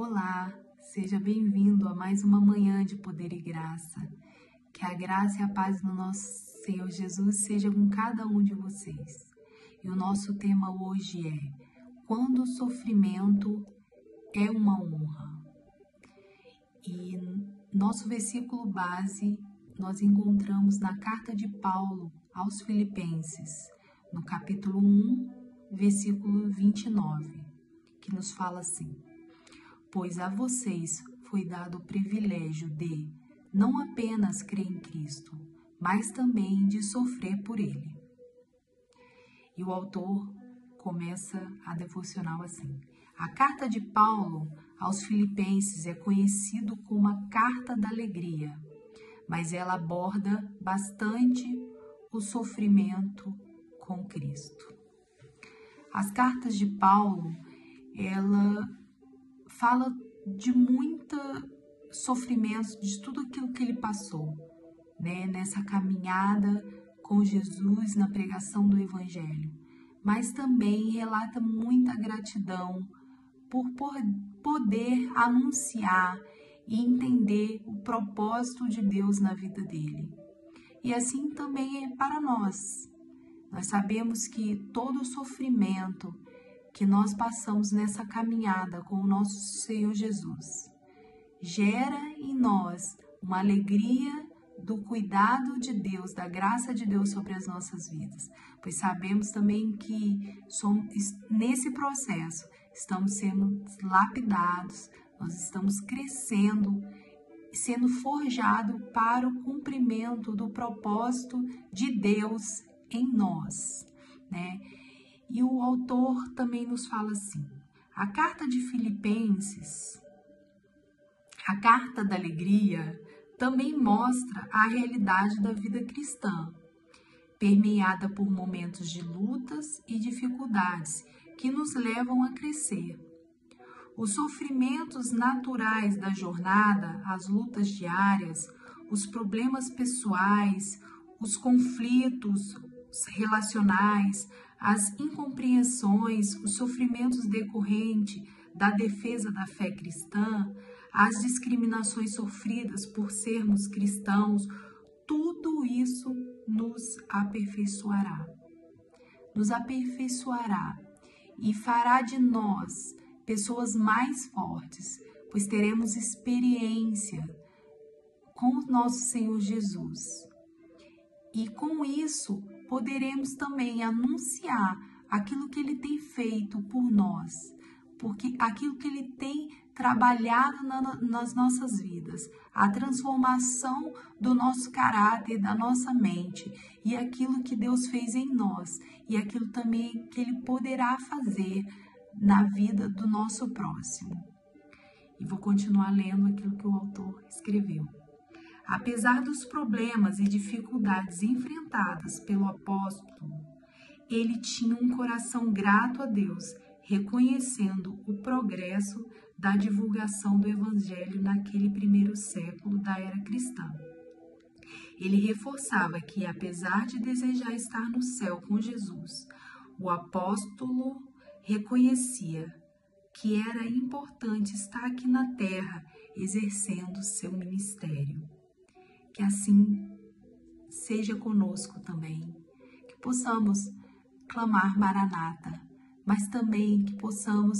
Olá, seja bem-vindo a mais uma manhã de poder e graça. Que a graça e a paz do nosso Senhor Jesus seja com cada um de vocês. E o nosso tema hoje é: quando o sofrimento é uma honra. E nosso versículo base nós encontramos na carta de Paulo aos Filipenses, no capítulo 1, versículo 29, que nos fala assim: Pois a vocês foi dado o privilégio de não apenas crer em Cristo, mas também de sofrer por Ele. E o autor começa a devocional assim: A carta de Paulo aos Filipenses é conhecido como a carta da alegria mas ela aborda bastante o sofrimento com Cristo. As cartas de Paulo, ela fala de muita sofrimento, de tudo aquilo que ele passou, né, nessa caminhada com Jesus na pregação do evangelho, mas também relata muita gratidão por poder anunciar e entender o propósito de Deus na vida dele. E assim também é para nós. Nós sabemos que todo sofrimento que nós passamos nessa caminhada com o nosso Senhor Jesus gera em nós uma alegria do cuidado de Deus, da graça de Deus sobre as nossas vidas, pois sabemos também que somos, nesse processo estamos sendo lapidados, nós estamos crescendo, sendo forjado para o cumprimento do propósito de Deus em nós, né? E o autor também nos fala assim: a carta de Filipenses, a carta da alegria, também mostra a realidade da vida cristã, permeada por momentos de lutas e dificuldades que nos levam a crescer. Os sofrimentos naturais da jornada, as lutas diárias, os problemas pessoais, os conflitos relacionais, as incompreensões, os sofrimentos decorrentes da defesa da fé cristã, as discriminações sofridas por sermos cristãos, tudo isso nos aperfeiçoará. Nos aperfeiçoará e fará de nós pessoas mais fortes, pois teremos experiência com o nosso Senhor Jesus. E com isso poderemos também anunciar aquilo que ele tem feito por nós, porque aquilo que ele tem trabalhado na, nas nossas vidas, a transformação do nosso caráter, da nossa mente e aquilo que Deus fez em nós e aquilo também que ele poderá fazer na vida do nosso próximo. E vou continuar lendo aquilo que o autor escreveu. Apesar dos problemas e dificuldades enfrentadas pelo apóstolo, ele tinha um coração grato a Deus, reconhecendo o progresso da divulgação do Evangelho naquele primeiro século da era cristã. Ele reforçava que, apesar de desejar estar no céu com Jesus, o apóstolo reconhecia que era importante estar aqui na terra exercendo seu ministério. Que assim seja conosco também, que possamos clamar Maranata, mas também que possamos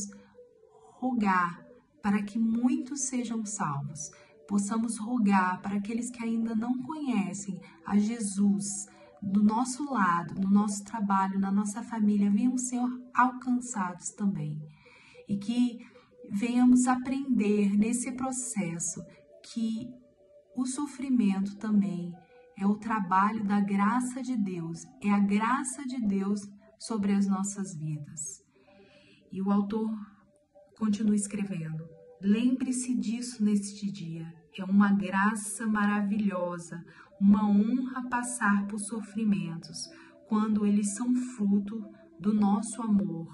rogar para que muitos sejam salvos, possamos rogar para aqueles que ainda não conhecem a Jesus do nosso lado, no nosso trabalho, na nossa família, venham ser alcançados também. E que venhamos aprender nesse processo que o sofrimento também é o trabalho da graça de Deus, é a graça de Deus sobre as nossas vidas. E o autor continua escrevendo: lembre-se disso neste dia, é uma graça maravilhosa, uma honra passar por sofrimentos quando eles são fruto do nosso amor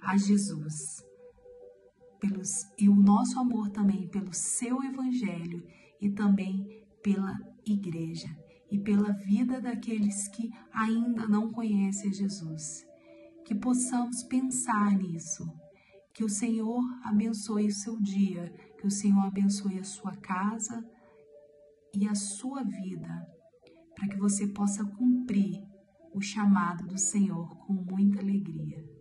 a Jesus. Pelos, e o nosso amor também pelo seu evangelho e também pela igreja e pela vida daqueles que ainda não conhecem Jesus. Que possamos pensar nisso, Que o Senhor abençoe o seu dia, que o Senhor abençoe a sua casa e a sua vida, para que você possa cumprir o chamado do Senhor com muita alegria.